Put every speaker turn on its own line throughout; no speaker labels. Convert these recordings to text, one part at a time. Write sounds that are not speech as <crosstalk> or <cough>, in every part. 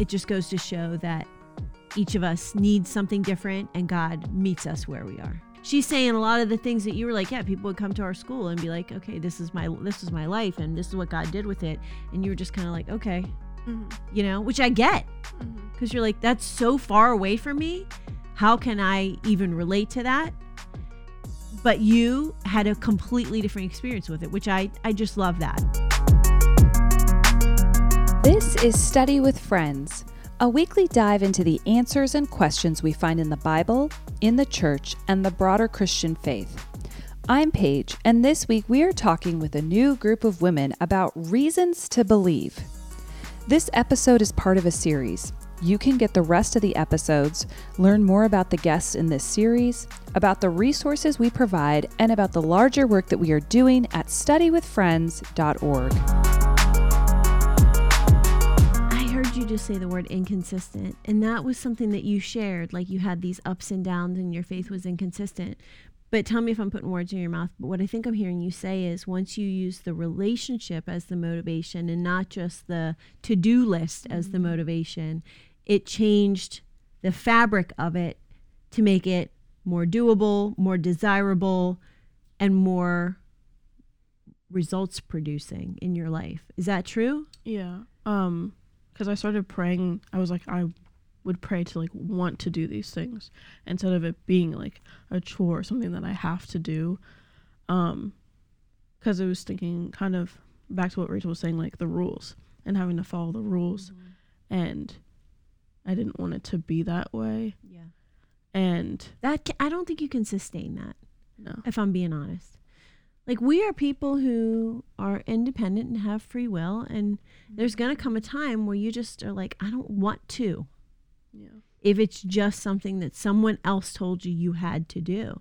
it just goes to show that each of us needs something different and God meets us where we are. She's saying a lot of the things that you were like, yeah, people would come to our school and be like, okay, this is my this is my life and this is what God did with it, and you were just kind of like, okay, mm-hmm. you know, which I get because mm-hmm. you're like, that's so far away from me. How can I even relate to that? But you had a completely different experience with it, which I I just love that.
This is Study with Friends a weekly dive into the answers and questions we find in the Bible, in the church, and the broader Christian faith. I'm Paige, and this week we are talking with a new group of women about reasons to believe. This episode is part of a series. You can get the rest of the episodes, learn more about the guests in this series, about the resources we provide, and about the larger work that we are doing at studywithfriends.org.
just say the word inconsistent. And that was something that you shared. Like you had these ups and downs and your faith was inconsistent. But tell me if I'm putting words in your mouth. But what I think I'm hearing you say is once you use the relationship as the motivation and not just the to do list as mm-hmm. the motivation, it changed the fabric of it to make it more doable, more desirable, and more results producing in your life. Is that true?
Yeah. Um because I started praying. I was like, I would pray to like want to do these things instead of it being like a chore, or something that I have to do. Um, because I was thinking kind of back to what Rachel was saying, like the rules and having to follow the rules, mm-hmm. and I didn't want it to be that way.
Yeah,
and
that I don't think you can sustain that.
No,
if I'm being honest like we are people who are independent and have free will and there's going to come a time where you just are like i don't want to
yeah
if it's just something that someone else told you you had to do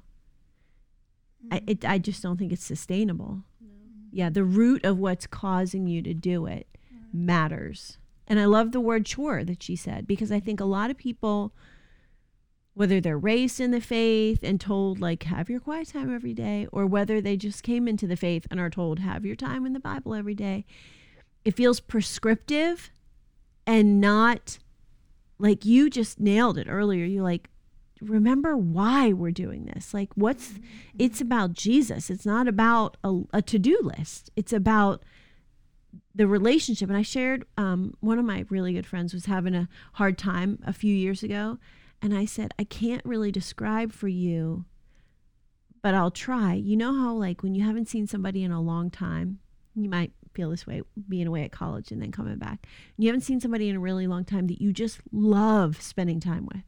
mm-hmm. I, it, I just don't think it's sustainable no. yeah the root of what's causing you to do it mm-hmm. matters and i love the word chore that she said because i think a lot of people whether they're raised in the faith and told like have your quiet time every day or whether they just came into the faith and are told have your time in the bible every day. It feels prescriptive and not like you just nailed it earlier. You like remember why we're doing this. Like what's it's about jesus. It's not about a, a to-do list. It's about the relationship. And i shared um, one of my really good friends was having a hard time a few years ago and I said, I can't really describe for you, but I'll try. You know how, like, when you haven't seen somebody in a long time, you might feel this way being away at college and then coming back. You haven't seen somebody in a really long time that you just love spending time with.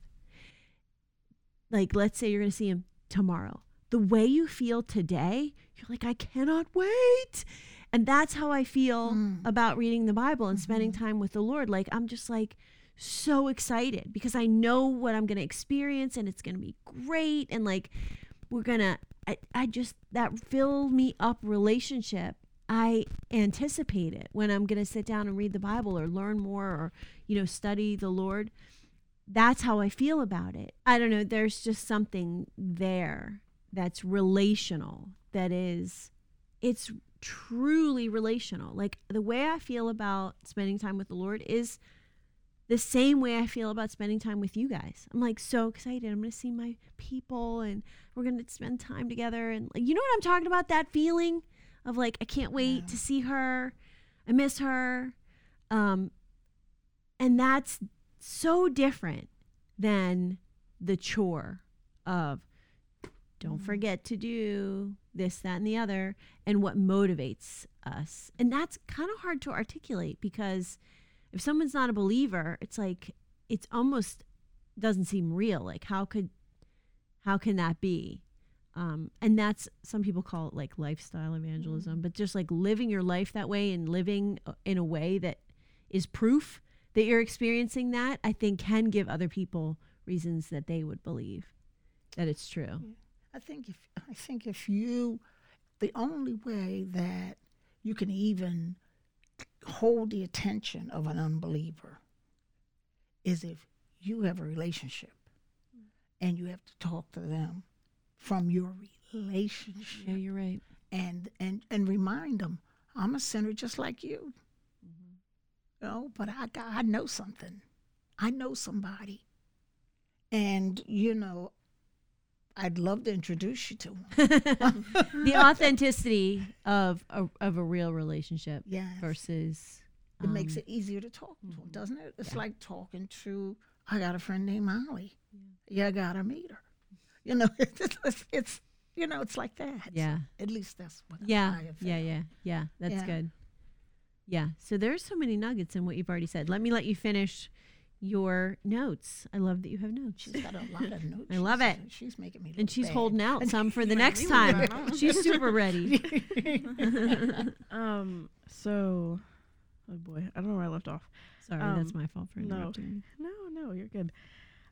Like, let's say you're going to see him tomorrow. The way you feel today, you're like, I cannot wait. And that's how I feel mm. about reading the Bible and mm-hmm. spending time with the Lord. Like, I'm just like, so excited because I know what I'm going to experience and it's going to be great. And like, we're going to, I, just, that fill me up relationship. I anticipate it when I'm going to sit down and read the Bible or learn more or, you know, study the Lord. That's how I feel about it. I don't know. There's just something there that's relational, that is, it's truly relational. Like the way I feel about spending time with the Lord is the same way I feel about spending time with you guys. I'm like so excited. I'm going to see my people and we're going to spend time together. And like, you know what I'm talking about? That feeling of like, I can't wait yeah. to see her. I miss her. Um, and that's so different than the chore of don't mm-hmm. forget to do this, that, and the other, and what motivates us. And that's kind of hard to articulate because if someone's not a believer, it's like it's almost doesn't seem real. Like how could how can that be? Um, and that's some people call it like lifestyle evangelism, mm-hmm. but just like living your life that way and living uh, in a way that is proof that you're experiencing that, I think can give other people reasons that they would believe that it's true. Yeah.
I think if I think if you the only way that you can even hold the attention of an unbeliever is if you have a relationship and you have to talk to them from your relationship.
Yeah, you're right.
And and and remind them, I'm a sinner just like you. Mm-hmm. Know, but I got, I know something. I know somebody, and you know, I'd love to introduce you to <laughs>
the authenticity of a, of a real relationship
Yes.
versus
It makes
um,
it easier to talk to him, doesn't it? It's
yeah.
like talking to. I got a friend named Molly. Yeah, I gotta meet her. You know, <laughs> it's, it's you know, it's like that.
yeah
At least that's what
yeah
I have
yeah yeah yeah that's
Yeah.
good yeah so there's so many nuggets in what you've already said let me let you finish your notes i love that you have notes
She's got a lot of <laughs> notes.
I love
She's-
it.
She's making me. Look
and she's
bad.
holding out some for <laughs> the next time she's super ready <laughs>
Um. So, oh boy, I don't know where I left off.
sorry
Um,
that's my fault for interrupting you
No, no, you're good.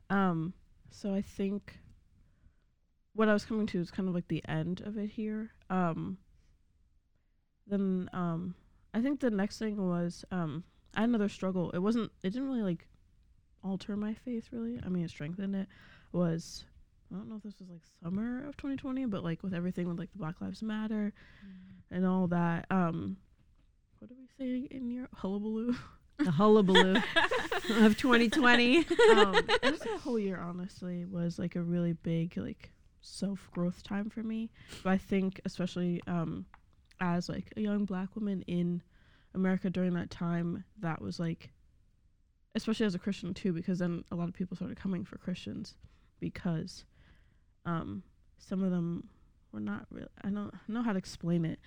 Um. So I think what I was coming to is kind of like the end of it here. Um. Then um, I think the next thing was um, I had another struggle. It wasn't. It didn't really like alter my faith really. I mean, it strengthened it. Was I don't know if this was like summer of 2020, but like with everything with like the Black Lives Matter and all that. Um, what did we say in your hullabaloo?
the hullabaloo <laughs> of 2020
um, and this whole year honestly was like a really big like self growth time for me. But I think especially um, as like a young black woman in America during that time, that was like, especially as a Christian too, because then a lot of people started coming for Christians because um, some of them were not real. I don't know how to explain it.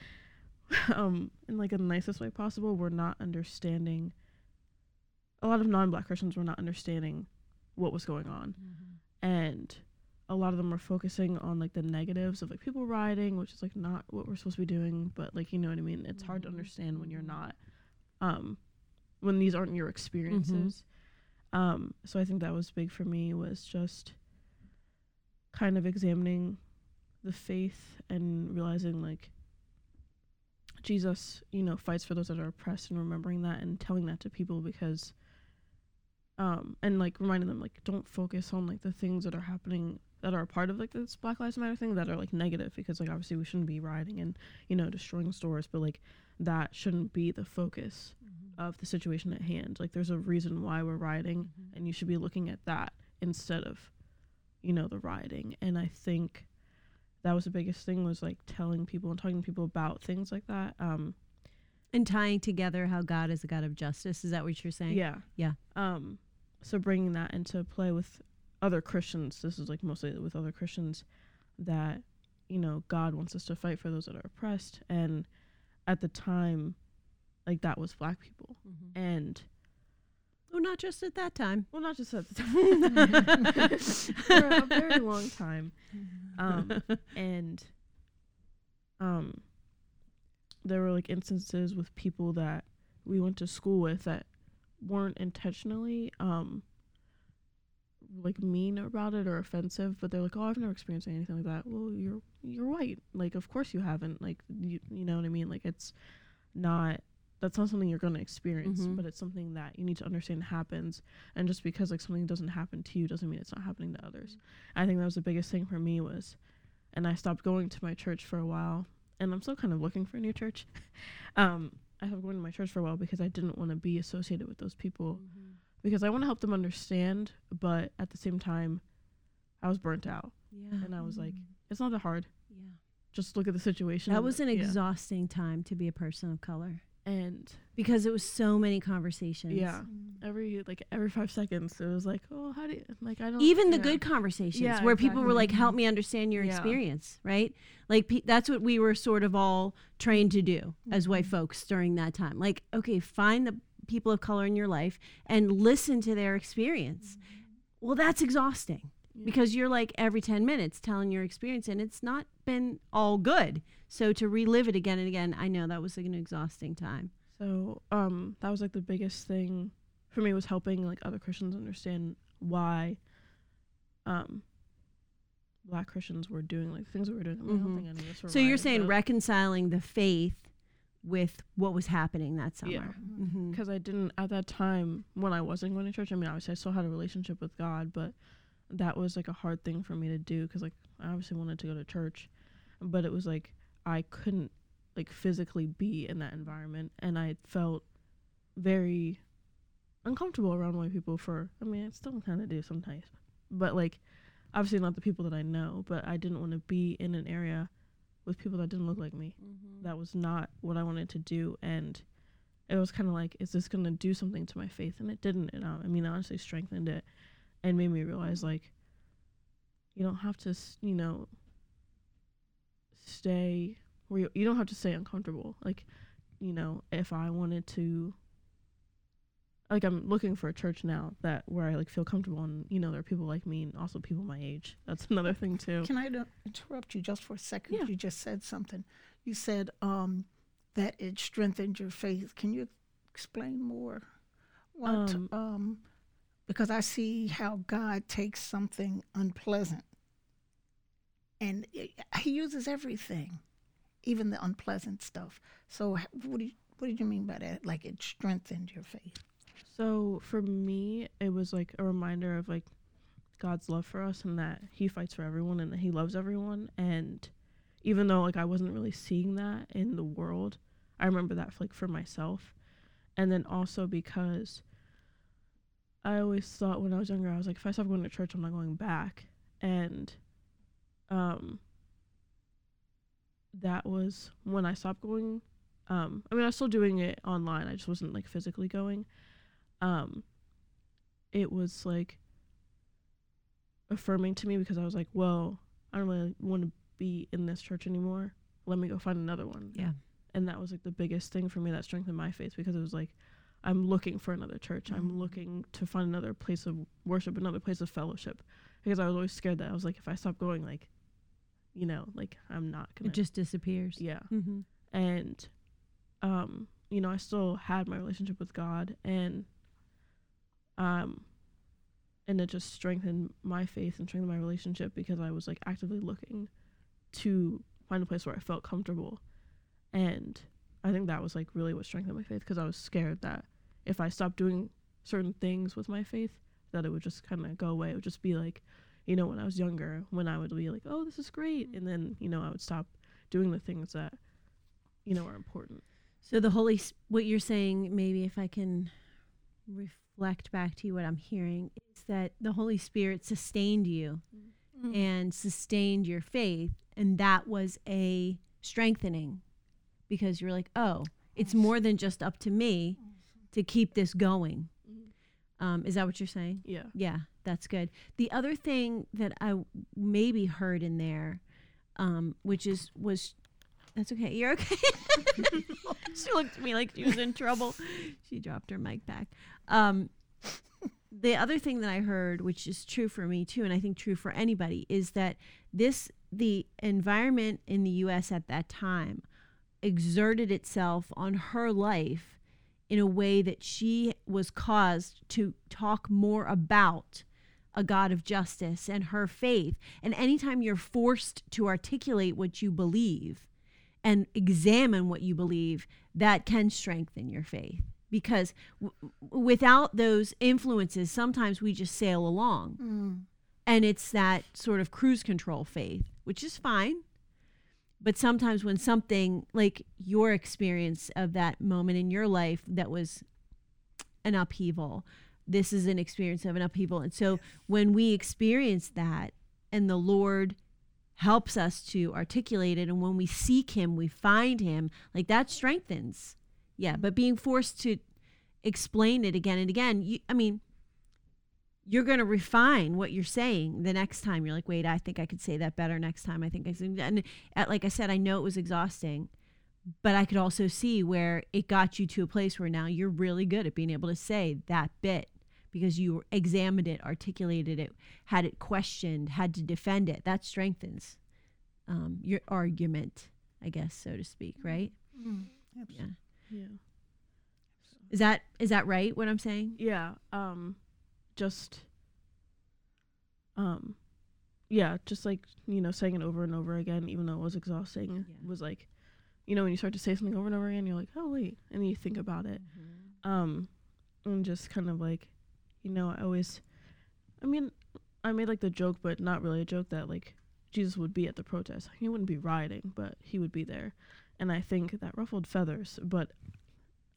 <laughs> um, in like the nicest way possible, were not understanding. A lot of non-black Christians were not understanding what was going on, and a lot of them were focusing on like the negatives of like people rioting, which is like not what we're supposed to be doing. But like you know what I mean. It's hard to
Mhm.
understand when you're not, um, when these aren't your experiences. Um, so I think that was big for me was just kind of examining the faith and realizing like Jesus, you know, fights for those that are oppressed and remembering that and telling that to people because um and like reminding them like don't focus on like the things that are happening that are a part of like this Black Lives Matter thing that are like negative because like obviously we shouldn't be rioting and you know destroying stores but like that shouldn't be the focus of the situation at hand like there's a reason why we're rioting and you should be looking at that instead of you know the rioting and I think that was the biggest thing was like telling people and talking to people about things like that um
and tying together how god is a god of justice is that what you're saying
Yeah.
Yeah.
Um, so bringing that into play with other Christians, this is like mostly with other Christians, that, you know, God wants us to fight for those that are oppressed. And at the time, like that was black people. And,
oh not just at that time.
Well, not just at the time, <laughs> for a very long time. Um, and, um, there were like instances with people that we went to school with that weren't intentionally um like mean about it or offensive but they're like oh i've never experienced anything like that. Well you're you're white. Like of course you haven't. Like you, you know what i mean? Like it's not that's not something you're going to experience
Mhm.
but it's something that you need to understand happens and just because like something doesn't happen to you doesn't mean it's not happening to others i think that was the biggest thing for me was and i stopped going to my church for a while and i'm still kind of looking for a new church <laughs> um i stopped going to my church for a while because i didn't want to be associated with those people because I want to help them understand, but at the same time, I was burnt out,
yeah
and I was like, it's not that hard.
yeah
Just look at the situation.
that was an
yeah.
exhausting time to be a person of color
and
because it was so many conversations.
Yeah, mm. every like every five seconds, it was like, oh, how do you like? I don't
even the
yeah.
good conversations
Yeah,
where people were like help mm-hmm. me understand your
Yeah.
experience right? Like pe- that's what we were sort of all trained to do as white mm-hmm. folks during that time. Like okay find the people of color in your life and listen to their experience. Mm-hmm. Well that's exhausting
Yeah.
because you're like every 10 minutes telling your experience and it's not been all good so to relive it again and again i know that was like an exhausting time
So um, that was like the biggest thing for me was helping like other Christians understand why um black Christians were doing like things we were doing. I, mean, I
Mhm.
don't think any of were
so you're saying reconciling the faith with what was happening that summer
Yeah.
Mhm.
because I didn't at that time when I wasn't going to church. I mean, obviously I still had a relationship with God, but that was like a hard thing for me to do because like I obviously wanted to go to church, but it was like I couldn't like physically be in that environment, and I felt very uncomfortable around white people for I mean I still kind of do sometimes. But like obviously not the people that I know, but I didn't want to be in an area with people that didn't look like me.
Mm-hmm.
That was not what I wanted to do and it was kind of like is this going to do something to my faith and it didn't. And I, I mean honestly strengthened it and made me realize like you don't have to, s- you know, stay where you, you don't have to stay uncomfortable. Like, you know, if I wanted to like I'm looking for a church now that where I like feel comfortable and you know there are people like me and also people my age. That's <laughs> another thing too.
Can I interrupt you just for a second?
Yeah.
You just said something. You said um, that it strengthened your faith. Can you explain more? What?
Um,
Um, because I see how God takes something unpleasant, and He uses everything, even the unpleasant stuff. So, what do you, what did you mean by that? Like it strengthened your faith?
So for me, it was like a reminder of like God's love for us and that He fights for everyone and that He loves everyone. And even though like I wasn't really seeing that in the world, I remember that like for myself. And then also because I always thought when I was younger, I was like, if I stop going to church, I'm not going back. And um, that was when I stopped going. Um, I mean, I was still doing it online. I just wasn't like physically going um it was like affirming to me because I was like, well, I don't really want to be in this church anymore. Let me go find another one.
Yeah.
And that was like the biggest thing for me that strengthened my faith because it was like I'm looking for another church. I'm
Mhm.
looking to find another place of worship, another place of fellowship. Because I was always scared that I was like if I stop going like you know, like I'm not gonna
It just disappears.
Yeah
Mm-hmm.
and um you know i still had my relationship with god and um and it just strengthened my faith and strengthened my relationship because i was like actively looking to find a place where i felt comfortable and i think that was like really what strengthened my faith because i was scared that if i stopped doing certain things with my faith that it would just kind of go away. It would just be like you know when i was younger when i would be like oh this is great and then you know i would stop doing the things that you know are important.
So the Holy, S- what you're saying, maybe if I can reflect back to you, what I'm hearing is that the Holy Spirit sustained you
Mm.
and sustained your faith, and that was a strengthening because you're like, oh, it's more than just up to me to keep this going. Um, is that what you're saying?
yeah
Yeah, that's good. The other thing that I w- maybe heard in there, um, which is was, that's okay. You're okay. <laughs> she looked at me like she was in trouble. <laughs> She dropped her mic back. Um, the other thing that I heard, which is true for me too, and I think true for anybody, is that this the environment in the U.S. at that time exerted itself on her life in a way that she was caused to talk more about a God of justice and her faith. And anytime you're forced to articulate what you believe and examine what you believe, that can strengthen your faith. Because w- without those influences, sometimes we just sail along.
Mm.
And it's that sort of cruise control faith, which is fine. But sometimes when something like your experience of that moment in your life that was an upheaval, this is an experience of an upheaval. And so when we experience that and the Lord helps us to articulate it, and when we seek Him, we find Him, like that strengthens. Yeah. But being forced to explain it again and again, you, I mean, you're going to refine what you're saying the next time. You're like, wait, I think I could say that better next time. I think I can. And uh, like I said, I know it was exhausting, but I could also see where it got you to a place where now you're really good at being able to say that bit because you examined it, articulated it, had it questioned, had to defend it. That strengthens um, your argument, I guess, so to speak, right?
Mm.
Yeah.
Absolutely.
yeah
Is that is that right? What I'm saying?
yeah um just um yeah just like you know saying it over and over again even though it was exhausting
Yeah.
was like you know when you start to say something over and over again you're like oh wait and then you think about it. Um and just kind of like you know i always i mean i made like the joke but not really a joke that like jesus would be at the protest. He wouldn't be rioting but he would be there. And i think that ruffled feathers but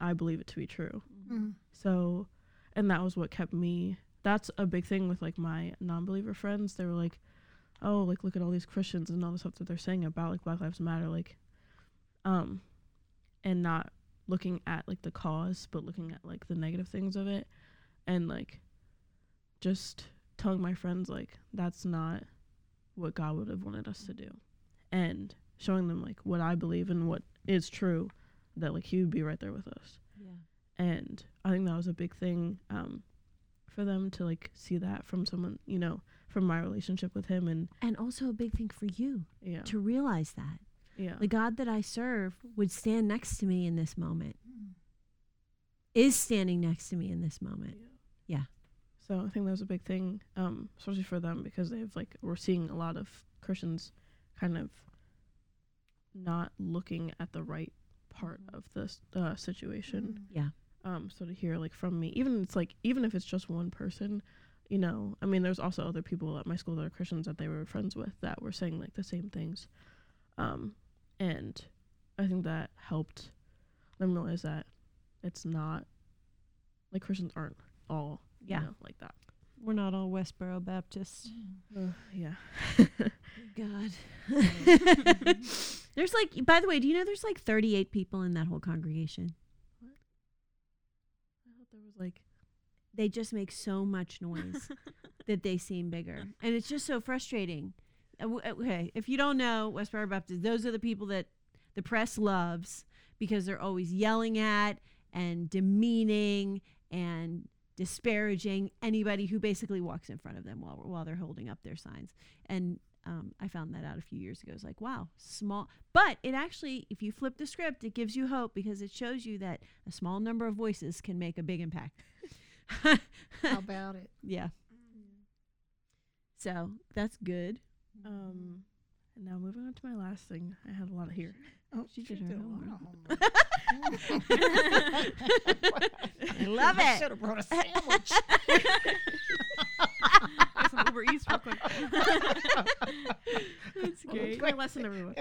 i believe it to be true.
Mm.
so and that was what kept me that's a big thing with like my non-believer friends they were like oh like look at all these christians and all the stuff that they're saying about like black lives matter like um and not looking at like the cause but looking at like the negative things of it and like just telling my friends like that's not what god would have wanted us to do and showing them like what i believe and what is true that like he would be right there with us
Yeah.
and i think that was a big thing um for them to like see that from someone you know from my relationship with him and
And also a big thing for you
yeah
to realize that
yeah
the God that I serve would stand next to me in this moment, is standing next to me in this moment. Yeah.
So I think that was a big thing, um, especially for them because they've like we're seeing a lot of Christians kind of not looking at the right part of this uh, situation.
Yeah.
Um, so to hear like from me, even it's like even if it's just one person, you know, I mean, there's also other people at my school that are Christians that they were friends with that were saying like the same things, um, and I think that helped them realize that it's not like Christians aren't all you
Yeah.
know, like that.
We're not all Westboro Baptist.
Uh, yeah. <laughs>
God. <laughs> <laughs> there's like, by the way, do you know there's like 38 people in that whole congregation?
Thought there was like
They just make so much noise <laughs> that they seem bigger. And it's just so frustrating. Uh, uh, Okay, if you don't know Westboro Baptist, those are the people that the press loves because they're always yelling at and demeaning and disparaging anybody who basically walks in front of them while while they're holding up their signs. And um, I found that out a few years ago. It's like, wow, small. But it actually, if you flip the script, it gives you hope because it shows you that a small number of voices can make a big impact. <laughs>
How about it? <laughs>
yeah. So that's good.
um and now moving on to my last thing. I had a lot of here.
Oh,
She did
she
her
did a lot <laughs>
homework.
of homework.
I love it.
I
it.
should have brought a sandwich.
Get some Uber Eats real quick.
That's <laughs>
Lesson, everyone.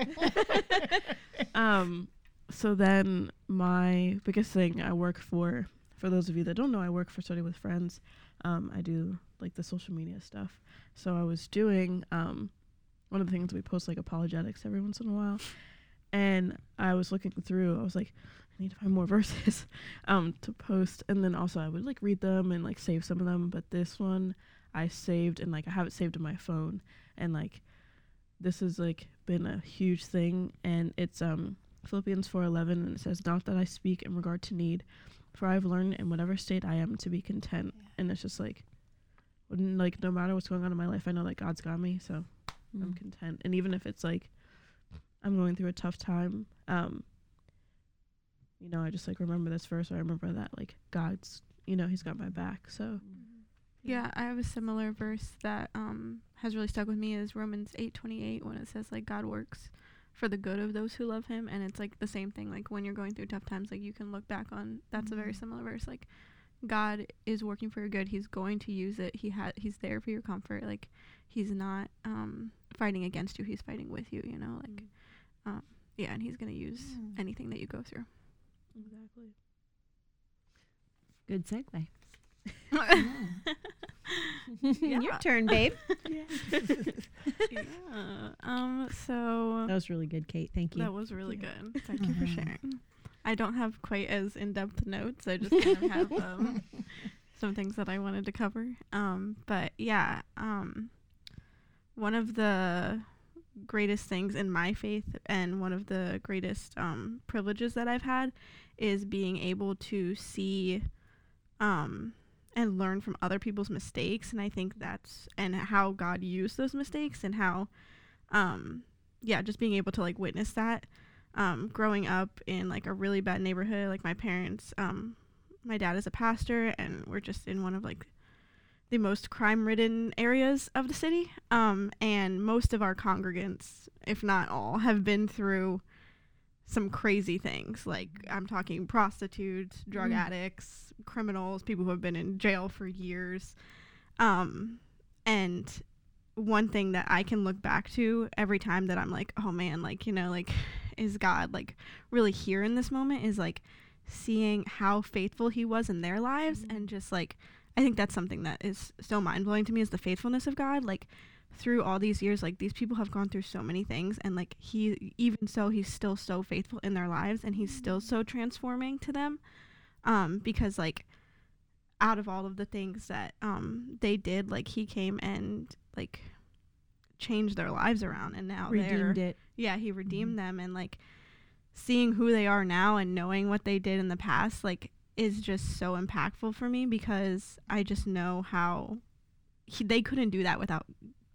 <laughs> um, so then my biggest thing I work for, for those of you that don't know, I work for Study with Friends. Um, I do like the social media stuff. So I was doing um, one of the things we post like apologetics every once in a while, and I was looking through. I was like, I need to find more <laughs> verses um, to post, and then also I would like read them and like save some of them. But this one I saved and like I have it saved in my phone, and like this has like been a huge thing and it's um Philippians 4:11 and it says not that I speak in regard to need for I've learned in whatever state I am to be content. And it's just like when, like no matter what's going on in my life I know that God's got me so I'm
Mm.
content. And even if it's like I'm going through a tough time um you know I just like remember this verse or I remember that like God's you know he's got my back so
Yeah, I have a similar verse that um has really stuck with me is Romans 8:28 when it says like God works for the good of those who love him and it's like the same thing like when you're going through tough times like you can look back on that's a very
Mhm.
similar verse like God is working for your good. He's going to use it. He had he's there for your comfort. Like he's not um fighting against you. He's fighting with you, you know, like um yeah, and he's going to use
Mm.
anything that you go through.
exactly
Good segue. <laughs>
Mm. <laughs>
Yeah.
Your turn, babe. <laughs>
yeah. Um so
that was really good, Kate. Thank you.
That was really
Yeah.
good. Thank you for
Mhm.
sharing. I don't have quite as in depth notes. I just kind of have um, <laughs> some things that I wanted to cover. Um, but yeah, um, one of the greatest things in my faith and one of the greatest um, privileges that I've had is being able to see um, and learn from other people's mistakes. And I think that's and how God used those mistakes and how, um, yeah, just being able to like witness that. Um, growing up in like a really bad neighborhood, like my parents, um, my dad is a pastor, and we're just in one of like the most crime-ridden areas of the city. Um, and most of our congregants, if not all, have been through some crazy things. Like I'm talking prostitutes, drug
Mm.
addicts, criminals, people who have been in jail for years. Um, and one thing that I can look back to every time that I'm like, oh man, like, you know, like, <sighs> is God like really here in this moment is like seeing how faithful he was in their lives and just like I think that's something that is so mind blowing to me is the faithfulness of God. Like through all these years, like these people have gone through so many things and like he even so he's still so faithful in their lives and he's still so transforming to them. Um, because like out of all of the things that um they did, like he came and like changed their lives around and now they're
Redeemed it.
yeah, he redeemed them and like seeing who they are now and knowing what they did in the past like is just so impactful for me because I just know how he, they couldn't do that without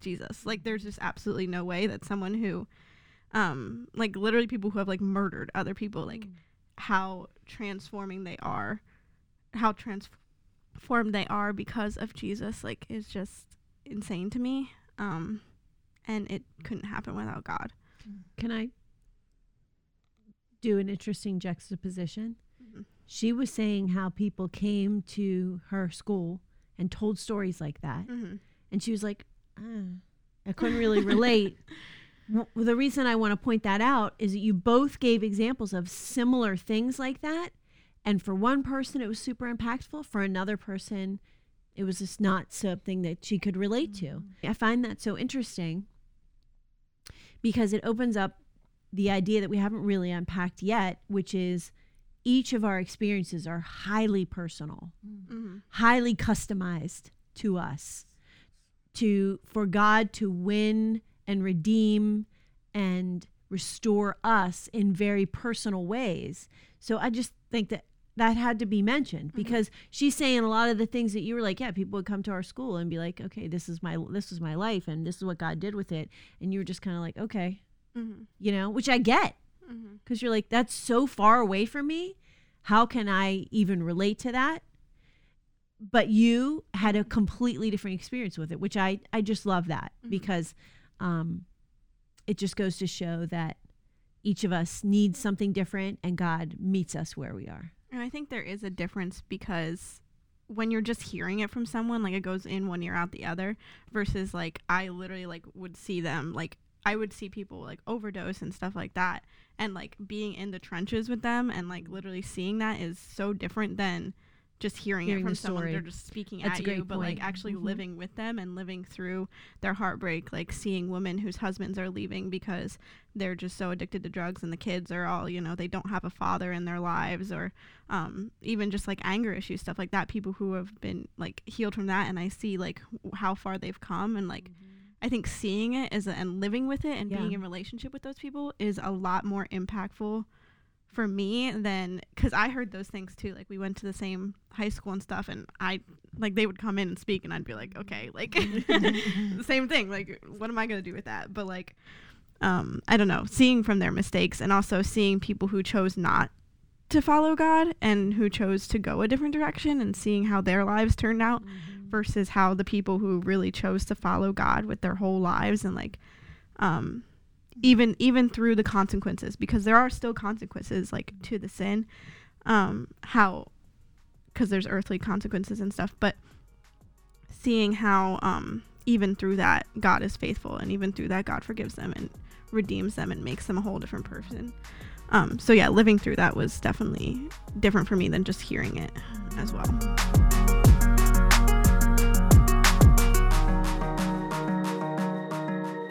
Jesus. Like there's just absolutely no way that someone who um like literally people who have like murdered other people like how transforming they are how transformed they are because of Jesus like is just insane to me um and it couldn't happen without God.
Can I do an interesting juxtaposition?
Mhm.
She was saying how people came to her school and told stories like that.
Mhm.
And she was like, I couldn't really relate. <laughs> W- the reason I want to point that out is that you both gave examples of similar things like that. And for one person, it was super impactful. For another person, it was just not something that she could relate to. I find that so interesting because it opens up the idea that we haven't really unpacked yet, which is each of our experiences are highly personal
Mhm.
highly customized to us to for God to win and redeem and restore us in very personal ways. So I just think that that had to be mentioned because she's saying a lot of the things that you were like, yeah, people would come to our school and be like, okay, this is my this is my life and this is what God did with it, and you were just kind of like, okay,
Mhm.
you know, which I get
Mhm.
because you're like, that's so far away from me. How can I even relate to that? But you had a completely different experience with it, which I, I just love that
Mhm.
because um, it just goes to show that each of us needs something different and God meets us where we are.
And I think there is a difference because when you're just hearing it from someone, like it goes in one ear out the other, versus like I literally like would see them like I would see people like overdose and stuff like that, and like being in the trenches with them and like literally seeing that is so different than just hearing,
Hearing
it from someone
story.
they're just speaking
That's
at
a
you, but like
point.
actually
Mhm.
living with them and living through their heartbreak, like seeing women whose husbands are leaving because they're just so addicted to drugs and the kids are all you know they don't have a father in their lives or um, even just like anger issues stuff like that people who have been like healed from that and i see like w- how far they've come and like i think seeing it is and living with it and
Yeah.
being in relationship with those people is a lot more impactful for me than because i heard those things too like we went to the same high school and stuff and i like they would come in and speak and i'd be like okay like the <laughs> <laughs> same thing like what am i going to do with that? But like um i don't know seeing from their mistakes and also seeing people who chose not to follow god and who chose to go a different direction and seeing how their lives turned out versus how the people who really chose to follow god with their whole lives and like um even even through the consequences because there are still consequences like to the sin um how because there's earthly consequences and stuff but seeing how um even through that god is faithful and even through that god forgives them and redeems them and makes them a whole different person. Um so yeah living through that was definitely different for me than just hearing it as well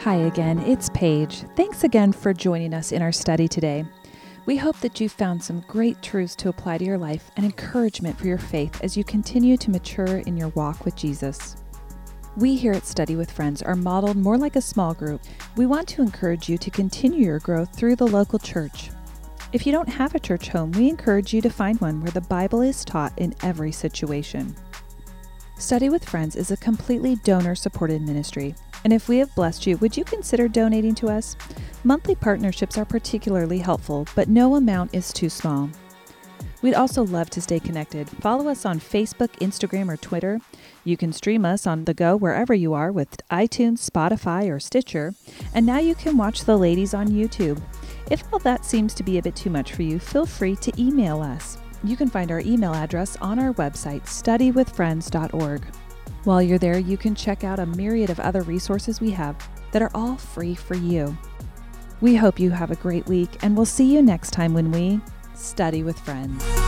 Hi again, it's Paige. Thanks again for joining us in our study today. We hope that you found some great truths to apply to your life and encouragement for your faith as you continue to mature in your walk with Jesus. We here at Study with Friends are modeled more like a small group. We want to encourage you to continue your growth through the local church. If you don't have a church home, we encourage you to find one where the Bible is taught in every situation. Study with Friends is a completely donor supported ministry. And if we have blessed you, would you consider donating to us? Monthly partnerships are particularly helpful, but no amount is too small. We'd also love to stay connected. Follow us on Facebook, Instagram, or Twitter. You can stream us on the go wherever you are with iTunes, Spotify, or Stitcher. And now you can watch the ladies on YouTube. If all that seems to be a bit too much for you, feel free to email us. You can find our email address on our website, studywithfriends.org. While you're there, you can check out a myriad of other resources we have that are all free for you. We hope you have a great week, and we'll see you next time when we study with friends.